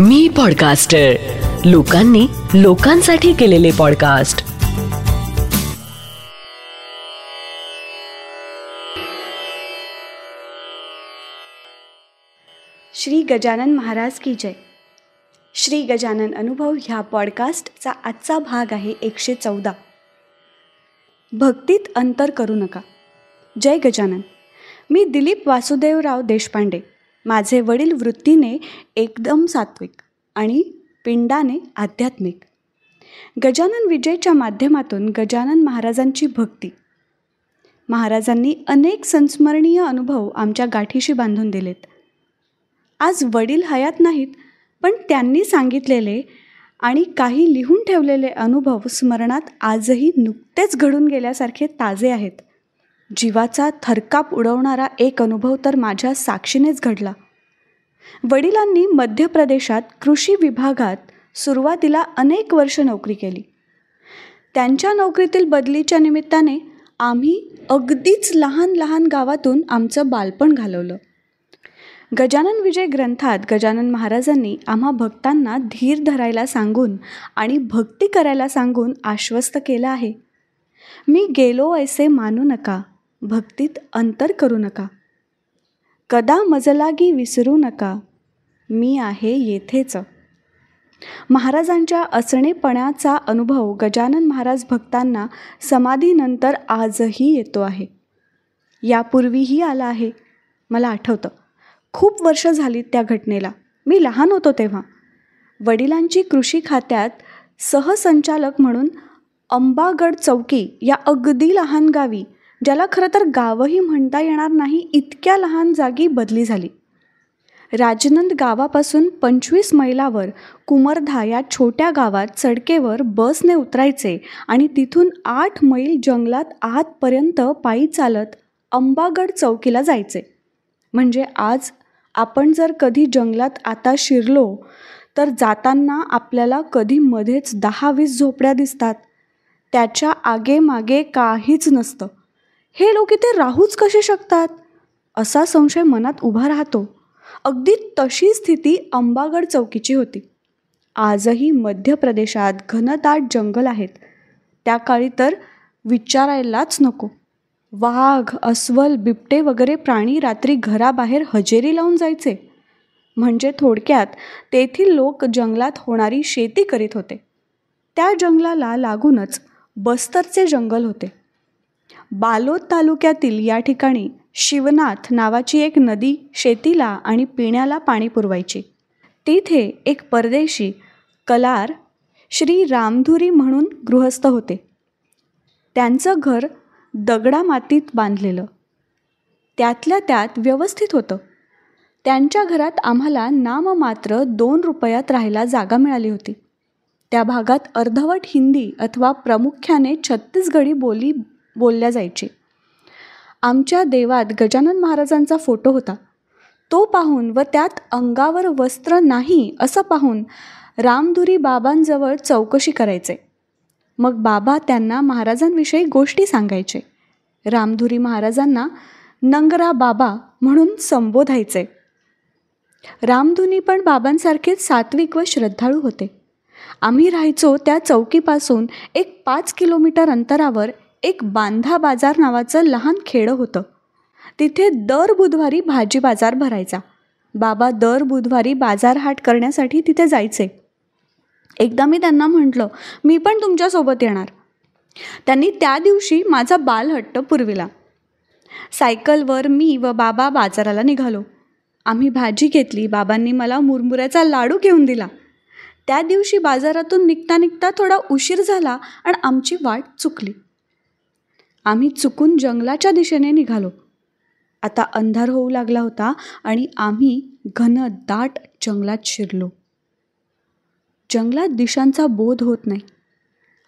मी podcaster लोकांनी लोकांसाठी केलेले पॉडकास्ट श्री गजानन महाराज की जय. श्री गजानन अनुभव ह्या पॉडकास्टचा आजचा भाग आहे एकशे चौदा. भक्तीत अंतर करू नका. जय गजानन. मी दिलीप वासुदेवराव देशपांडे. माझे वडील वृत्तीने एकदम सात्विक आणि पिंडाने आध्यात्मिक. गजानन विजयच्या माध्यमातून गजानन महाराजांची भक्ती. महाराजांनी अनेक संस्मरणीय अनुभव आमच्या गाठीशी बांधून दिलेत. आज वडील हयात नाहीत पण त्यांनी सांगितलेले आणि काही लिहून ठेवलेले अनुभव स्मरणात आजही नुकतेच घडून गेल्यासारखे ताजे आहेत. जीवाचा थरकाप उडवणारा एक अनुभव तर माझ्या साक्षीनेच घडला. वडिलांनी मध्य प्रदेशात कृषी विभागात सुरुवातीला अनेक वर्ष नोकरी केली. त्यांच्या नोकरीतील बदलीच्या निमित्ताने आम्ही अगदीच लहान लहान गावातून आमचं बालपण घालवलं. गजानन विजय ग्रंथात गजानन महाराजांनी आम्हा भक्तांना धीर धरायला सांगून आणि भक्ती करायला सांगून आश्वस्त केलं आहे. मी गेलो ऐसे मानू नका. भक्तीत अंतर करू नका. कदा मजलागी विसरू नका. मी आहे येथेच. महाराजांच्या असणेपणाचा अनुभव गजानन महाराज भक्तांना समाधीनंतर आजही येतो आहे. यापूर्वीही आला आहे. मला आठवतं. खूप वर्ष झाली त्या घटनेला. मी लहान होतो तेव्हा. वडिलांची कृषी खात्यात सहसंचालक म्हणून अंबागड चौकी या अगदी लहान गावी ज्याला खरं तर गावही म्हणता येणार नाही इतक्या लहान जागी बदली झाली. राजनंद गावापासून पंचवीस मैलावर कुमरधा या छोट्या गावात चडकेवर बसने उतरायचे आणि तिथून आठ मैल जंगलात आतपर्यंत पायी चालत अंबागड चौकीला जायचे. म्हणजे आज आपण जर कधी जंगलात आता शिरलो तर जाताना आपल्याला कधी मध्येच दहा वीस झोपड्या दिसतात. त्याच्या आगेमागे काहीच नसतं. हे लोक इथे राहूच कसे शकतात? असा संशय मनात उभा राहतो. अगदी तशी स्थिती अंबागड चौकीची होती. आजही मध्य प्रदेशात घनदाट जंगल आहेत. त्या काळी तर विचारायलाच नको. वाघ अस्वल बिबटे वगैरे प्राणी रात्री घराबाहेर हजेरी लावून जायचे. म्हणजे थोडक्यात तेथील लोक जंगलात होणारी शेती करीत होते. त्या जंगलाला लागूनच बस्तरचे जंगल होते. बालोद तालुक्यातील या ठिकाणी शिवनाथ नावाची एक नदी शेतीला आणि पिण्याला पाणी पुरवायची. तिथे एक परदेशी कलार श्री रामधुरी म्हणून गृहस्थ होते. त्यांचं घर दगडा मातीत बांधलेलं. त्यातल्या त्यात व्यवस्थित होतं. त्यांच्या घरात आम्हाला नाममात्र दोन रुपयात राहायला जागा मिळाली होती. त्या भागात अर्धवट हिंदी अथवा प्रामुख्याने छत्तीसगढी बोली बोलल्या जायची. आमच्या देवात गजानन महाराजांचा फोटो होता. तो पाहून व त्यात अंगावर वस्त्र नाही असं पाहून रामधुरी बाबांजवळ चौकशी करायचे. मग बाबा त्यांना महाराजांविषयी गोष्टी सांगायचे. रामधुरी महाराजांना नंगरा बाबा म्हणून संबोधायचे. रामधुनी पण बाबांसारखेच सात्विक व श्रद्धाळू होते. आम्ही राहायचो त्या चौकीपासून एक पाच किलोमीटर अंतरावर एक बांधा बाजार नावाचं लहान खेडं होतं. तिथे दर बुधवारी भाजी बाजार भरायचा. बाबा दर बुधवारी बाजारहाट करण्यासाठी तिथे जायचे. एकदा मी त्यांना म्हटलं मी पण तुमच्यासोबत येणार. त्यांनी त्या दिवशी माझा बालहट्ट पुरविला. सायकलवर मी व बाबा बाजाराला निघालो. आम्ही भाजी घेतली बाबांनी मला मुरमुऱ्याचा लाडू घेऊन दिला. त्या दिवशी बाजारातून निघता निघता थोडा उशीर झाला आणि आमची वाट चुकली. आम्ही चुकून जंगलाच्या दिशेने निघालो. आता अंधार होऊ लागला होता आणि आम्ही घन दाट जंगलात शिरलो. जंगलात दिशांचा बोध होत नाही.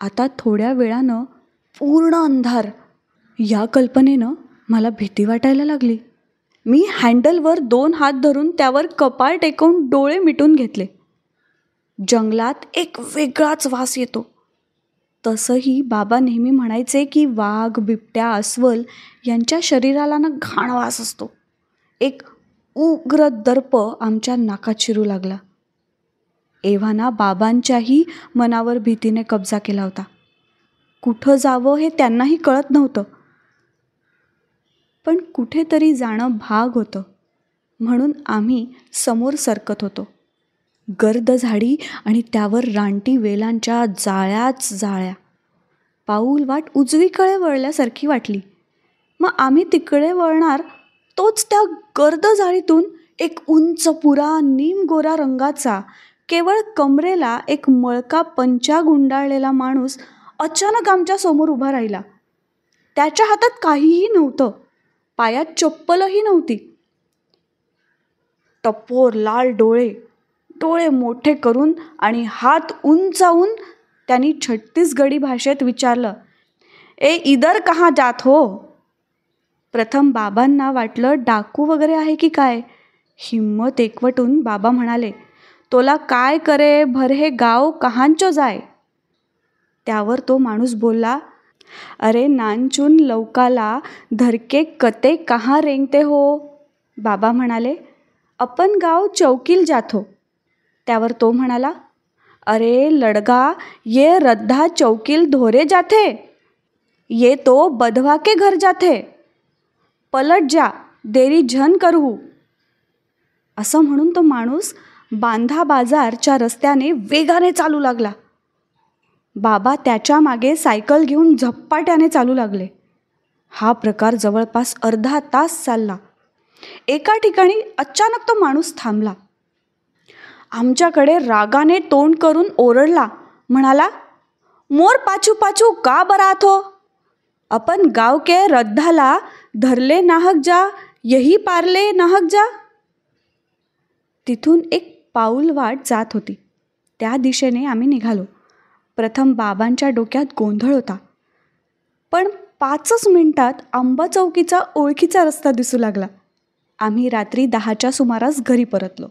आता थोड्या वेळानं पूर्ण अंधार या कल्पनेनं मला भीती वाटायला लागली. मी हँडलवर दोन हात धरून त्यावर कपाळ टेकवून डोळे मिटून घेतले. जंगलात एक वेगळाच वास येतो. तसंही बाबा नेहमी म्हणायचे की वाघ बिबट्या अस्वल यांच्या शरीराला ना घाण वास असतो. एक उग्र दर्प आमच्या नाकात शिरू लागला. एव्हाना बाबांच्याही मनावर भीतीने कब्जा केला होता. कुठं जावं हे त्यांनाही कळत नव्हतं. पण कुठेतरी जाणं भाग होतं. म्हणून आम्ही समोर सरकत होतो. गर्द झाडी आणि त्यावर रानटी वेलांच्या जाळ्याच जाळ्या. पाऊल वाट उजवीकडे वळल्यासारखी वाटली. मग आम्ही तिकडे वळणार तोच त्या गर्द जाळीतून एक उंच पुरा नीम गोरा रंगाचा केवळ कमरेला एक मळका पंचा गुंडाळलेला माणूस अचानक आमच्यासमोर उभा राहिला. त्याच्या हातात काहीही नव्हतं पायात चप्पलही नव्हती. टपोर लाल डोळे डोळे मोठे करून आणि हात उंचावून त्यांनी छत्तीसगडी भाषेत विचारलं ए इदर कहाँ जात हो? प्रथम बाबांना वाटलं डाकू वगैरे आहे की काय? हिम्मत एकवटून बाबा म्हणाले तोला काय करे भर हे गाव कहांचो जाय? त्यावर तो माणूस बोलला अरे नानचून लवकाला धरके कते कहाँ रेंगते हो? बाबा म्हणाले अपन गाव चौकील जातो. त्यावर तो म्हणाला अरे लडगा ये रद्धा चौकील धोरे जाते ये तो बधवा के घर जाते पलट जा देरी झन करू असं म्हणून तो माणूस बांधा बाजारच्या रस्त्याने वेगाने चालू लागला. बाबा त्याच्यामागे सायकल घेऊन झप्पाट्याने चालू लागले. हा प्रकार जवळपास अर्धा तास चालला. एका ठिकाणी अचानक तो माणूस थांबला. आमच्याकडे रागाने तोंड करून ओरडला. म्हणाला मोर पाछू पाछू का बरात हो आपण गाव के रद्धाला धरले नाहक जा यही पारले नाहक जा. तिथून एक पाऊल वाट जात होती. त्या दिशेने आम्ही निघालो. प्रथम बाबांच्या डोक्यात गोंधळ होता. पण पाचच मिनिटात आंबा चौकीचा ओळखीचा रस्ता दिसू लागला. आम्ही रात्री दहाच्या सुमारास घरी परतलो.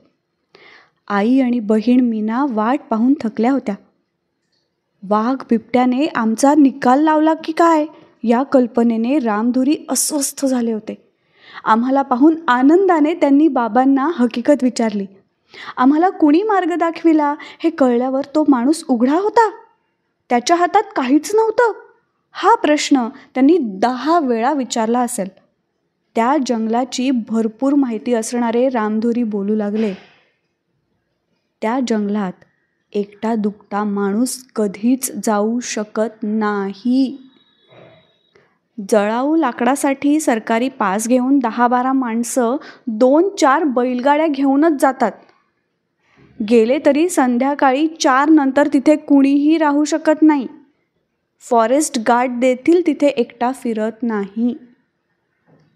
आई आणि बहीण मीना वाट पाहून थकल्या होत्या. वाघ बिबट्याने आमचा निकाल लावला की काय? या कल्पनेने रामधुरी अस्वस्थ झाले होते. आम्हाला पाहून आनंदाने त्यांनी बाबांना हकीकत विचारली. आम्हाला कुणी मार्ग दाखविला? हे कळल्यावर तो माणूस उघडा होता. त्याच्या हातात काहीच नव्हतं. हा प्रश्न त्यांनी दहा वेळा विचारला असेल. त्या जंगलाची भरपूर माहिती असणारे रामधुरी बोलू लागले. त्या जंगलात एकटा दुकटा माणूस कधीच जाऊ शकत नाही. जळाऊ लाकडासाठी सरकारी पास घेऊन दहा बारा माणसं दोन चार बैलगाड्या घेऊनच जातात. गेले तरी संध्याकाळी चार नंतर तिथे कुणीही राहू शकत नाही. फॉरेस्ट गार्ड देखील तिथे एकटा फिरत नाही.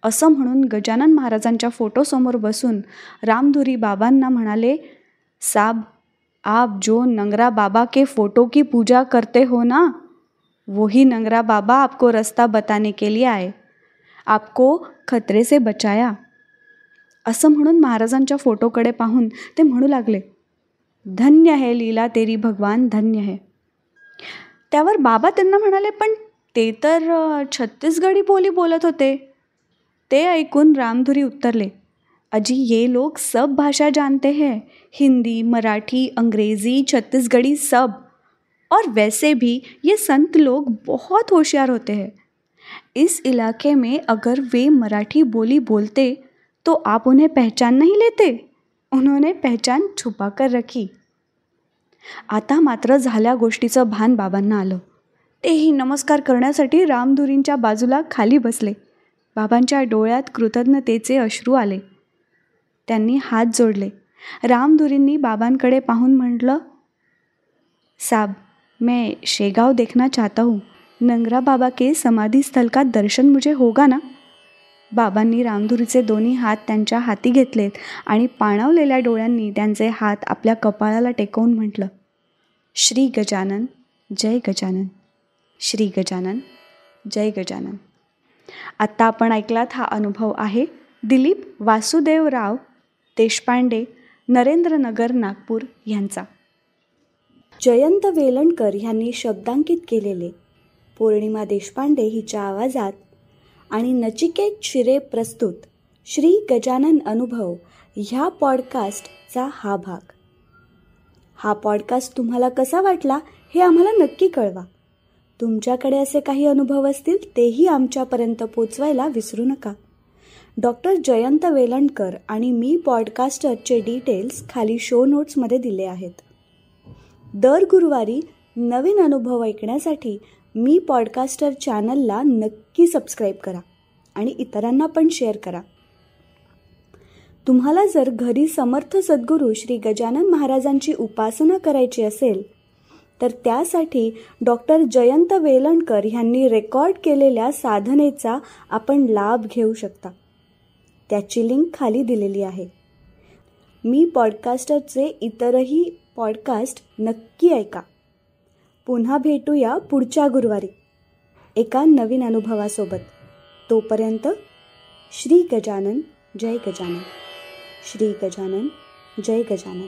असं म्हणून गजानन महाराजांच्या फोटोसमोर बसून रामधुरी बाबांना म्हणाले साब आप जो नंगरा बाबा के फोटो की पूजा करते हो ना वही नंगरा बाबा आपको रास्ता बताने के लिए आए। आपको खतरे से बचाया। असं म्हणून महाराजांच्या फोटोकडे पाहून ते म्हणू लागले धन्य है लीला तेरी भगवान धन्य है. त्यावर बाबा त्यांना म्हणाले पण ते तर छत्तीसगढी बोली बोलत होते. ते ऐकून रामधुरी उत्तरले अजी, ये लोग सब भाषा जानते हैं। हिंदी, मराठी, अंग्रेज़ी, छत्तीसगढ़ी सब। और वैसे भी ये संत लोग बहुत होशियार होते हैं। इस इलाके में अगर वे मराठी बोली बोलते तो आप उन्हें पहचान नहीं लेते? उन्होंने पहचान छुपा कर रखी। आता मात्र झाल्या गोष्टीचं भान बाबांना आलं। तेही नमस्कार करण्यासाठी रामधुरींच्या बाजूला खाली बसले. बाबांच्या डोळ्यात कृतज्ञतेचे अश्रू आले. त्यांनी हात जोडले. रामधुरींनी बाबांकडे पाहून म्हटलं साब मैं शेगाव देखना चाहता हूँ. नंगरा बाबा के समाधी स्थल का दर्शन मुझे होगा ना? बाबांनी रामधुरीचे दोन्ही हात त्यांच्या हाती घेतलेत आणि पाणवलेल्या डोळ्यांनी त्यांचे हात आपल्या कपाळाला टेकवून म्हटलं श्री गजानन जय गजानन. श्री गजानन जय गजानन. आत्ता आपण ऐकलात हा अनुभव आहे दिलीप वासुदेवराव देशपांडे नरेंद्रनगर नागपूर यांचा. जयंत वेलणकर ह्यांनी शब्दांकित केलेले. पौर्णिमा देशपांडे हिच्या आवाजात आणि नचिकेत शिरे प्रस्तुत श्री गजानन अनुभव ह्या पॉडकास्टचा हा भाग. हा पॉडकास्ट तुम्हाला कसा वाटला हे आम्हाला नक्की कळवा. तुमच्याकडे असे काही अनुभव असतील तेही आमच्यापर्यंत पोचवायला विसरू नका. डॉक्टर जयंत वेलणकर आणि मी पॉडकास्टरचे डिटेल्स खाली शो नोट्समध्ये दिले आहेत. दर गुरुवारी नवीन अनुभव ऐकण्यासाठी मी पॉडकास्टर चॅनलला नक्की सबस्क्राईब करा आणि इतरांना पण शेअर करा. तुम्हाला जर घरी समर्थ सद्गुरू श्री गजानन महाराजांची उपासना करायची असेल तर त्यासाठी डॉक्टर जयंत वेलणकर यांनी रेकॉर्ड केलेल्या साधनेचा आपण लाभ घेऊ शकता. त्याची लिंक खाली दिलेली आहे. मी पॉडकास्टरचे इतरही पॉडकास्ट नक्की ऐका. पुन्हा भेटूया पुढच्या गुरुवारी एका नवीन अनुभवासोबत. तोपर्यंत श्री गजानन जय गजानन. श्री गजानन जय गजानन.